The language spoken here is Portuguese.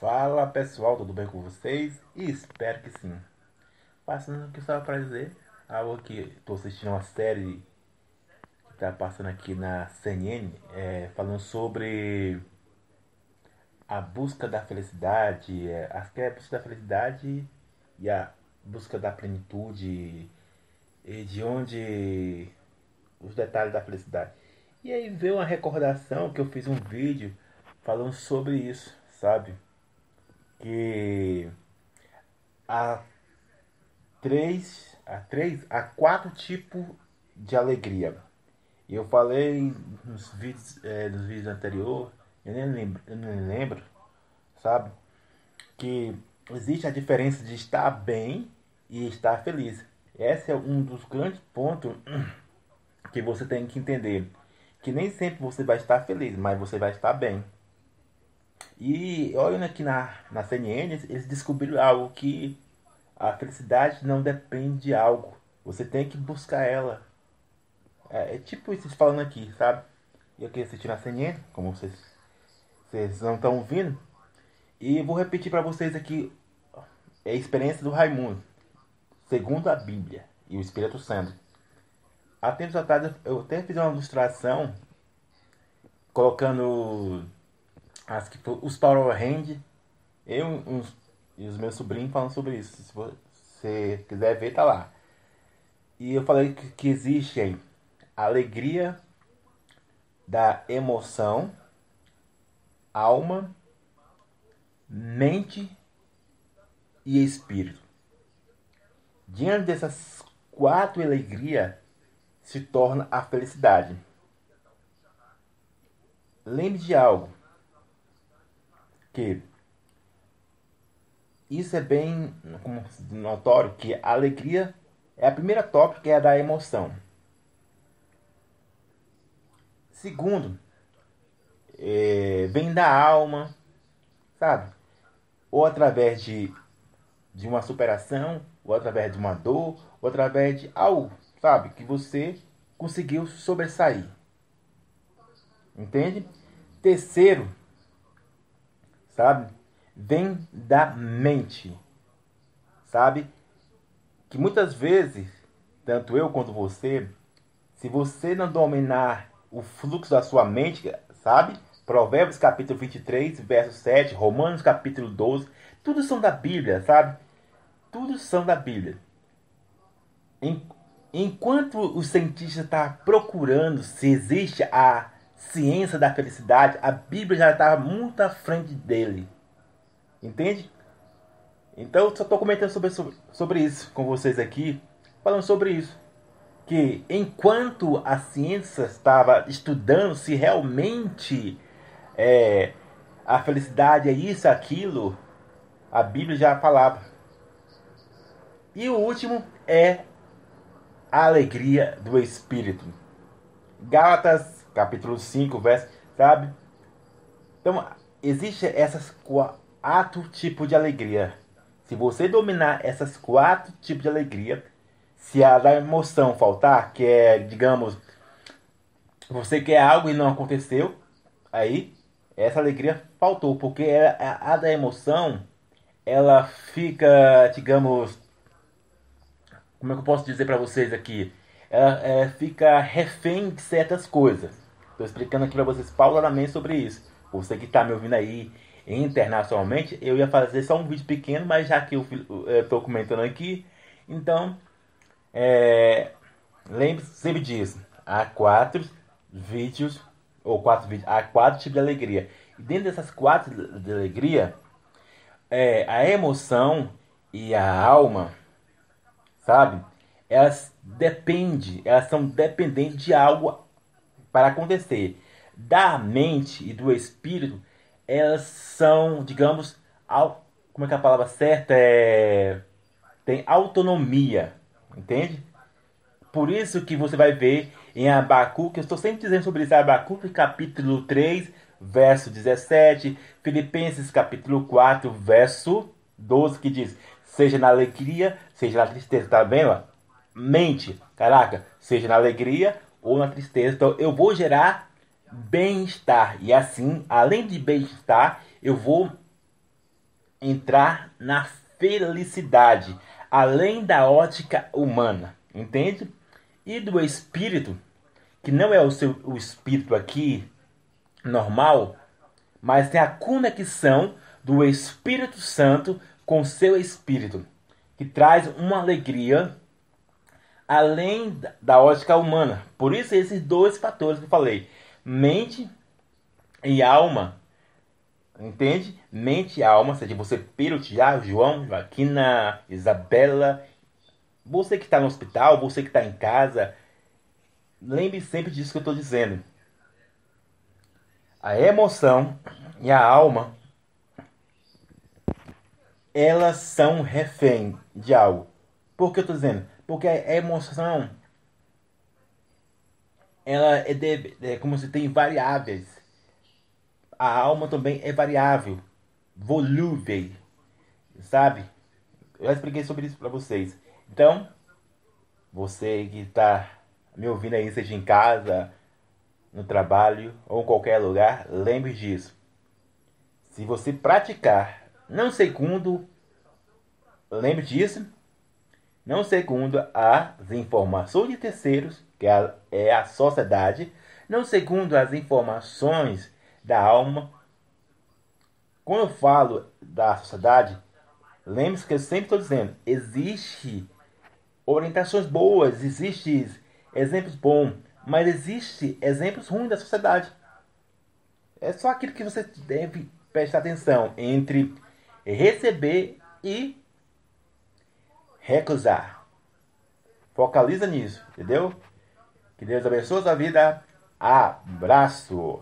Fala pessoal, tudo bem com vocês? Espero que sim. Passando aqui só para dizer, algo que estou assistindo uma série que está passando aqui na CNN, é, falando sobre a busca da felicidade, é a busca da felicidade e a busca da plenitude e de onde os detalhes da felicidade. E aí veio uma recordação que eu fiz um vídeo falando sobre isso, sabe? Que há três, há três, há quatro tipos de alegria. Eu falei nos vídeos, é, nos vídeos anteriores, eu nem lembro, eu nem lembro, sabe? Que existe a diferença de estar bem e estar feliz. Esse é um dos grandes pontos que você tem que entender. Que nem sempre você vai estar feliz, mas você vai estar bem. E olhando aqui na, na CNN, eles descobriram algo que a felicidade não depende de algo. Você tem que buscar ela. É, é tipo isso falando aqui, sabe? Eu aqui assistindo na CNN, como vocês, vocês não estão ouvindo. E vou repetir para vocês aqui é a experiência do Raimundo, segundo a Bíblia e o Espírito Santo. Há tempos atrás eu até fiz uma ilustração colocando as que os Power Hand, eu uns, e os meus sobrinhos falando sobre isso. Se você quiser ver, tá lá. E eu falei que, que existe aí a alegria da emoção, alma, mente e espírito. Diante dessas quatro alegrias se torna a felicidade. Lembre de algo que isso é bem notório que a alegria é a primeira tópica é a da emoção. Segundo, é, vem da alma, sabe? Ou através de, de uma superação, ou através de uma dor, ou através de algo, sabe? Que você conseguiu sobressair. Entende? Terceiro, sabe? Vem da mente, sabe? Que muitas vezes, tanto eu quanto você, se você não dominar o fluxo da sua mente, sabe? Provérbios capítulo 23, verso 7, Romanos capítulo 12, tudo são da Bíblia, sabe? Tudo são da Bíblia. Enquanto o cientista está procurando se existe a ciência da felicidade, a Bíblia já estava muito à frente dele. Entende? Então só estou comentando sobre, sobre, sobre isso com vocês aqui, falando sobre isso. Que enquanto a ciência estava estudando se realmente é, a felicidade é isso, aquilo, a Bíblia já falava. E o último é a alegria do Espírito. Gálatas capítulo 5, verso, sabe? Então, existe essas quatro tipos de alegria. Se você dominar essas quatro tipos de alegria, se a da emoção faltar, que é, digamos, você quer algo e não aconteceu, aí essa alegria faltou, porque a, a da emoção, ela fica, digamos, como é que eu posso dizer para vocês aqui? Ela é, fica refém de certas coisas. Estou explicando aqui para vocês pausadamente sobre isso. Você que está me ouvindo aí internacionalmente, eu ia fazer só um vídeo pequeno, mas já que eu estou comentando aqui, então é, lembre-se sempre disso. Há quatro vídeos, ou quatro vídeos, há quatro tipos de alegria. E dentro dessas quatro de alegria, é, a emoção e a alma, sabe? Elas dependem, elas são dependentes de algo para acontecer da mente e do espírito, elas são, digamos, ao, como é que é a palavra certa é tem autonomia, entende? Por isso que você vai ver em Abacuque, eu estou sempre dizendo sobre isso, Abacuque capítulo 3, verso 17, Filipenses capítulo 4, verso 12, que diz: Seja na alegria, seja na tristeza, tá vendo? Mente, caraca, seja na alegria ou na tristeza. Então eu vou gerar bem-estar. E assim, além de bem-estar, eu vou entrar na felicidade, além da ótica humana, entende? E do espírito, que não é o seu o espírito aqui normal, mas tem a conexão do Espírito Santo com seu espírito, que traz uma alegria além da ótica humana. Por isso esses dois fatores que eu falei, mente e alma, entende? Mente e alma, ou seja, você Pedro, Tiago, João, Joaquina, Isabela, você que está no hospital, você que está em casa, lembre sempre disso que eu estou dizendo. A emoção e a alma, elas são refém de algo. Por que eu estou dizendo? Porque a emoção, ela é, de, é como se tem variáveis. A alma também é variável, volúvel, sabe? Eu já expliquei sobre isso para vocês. Então, você que está me ouvindo aí, seja em casa, no trabalho ou em qualquer lugar, lembre disso. Se você praticar, não segundo, lembre disso, não segundo as informações de terceiros, que é a sociedade, não segundo as informações da alma. Quando eu falo da sociedade, lembre-se que eu sempre estou dizendo, existe orientações boas, existem exemplos bons, mas existe exemplos ruins da sociedade. É só aquilo que você deve prestar atenção entre receber e recusar. Focaliza nisso, entendeu? Que Deus abençoe a sua vida. Abraço!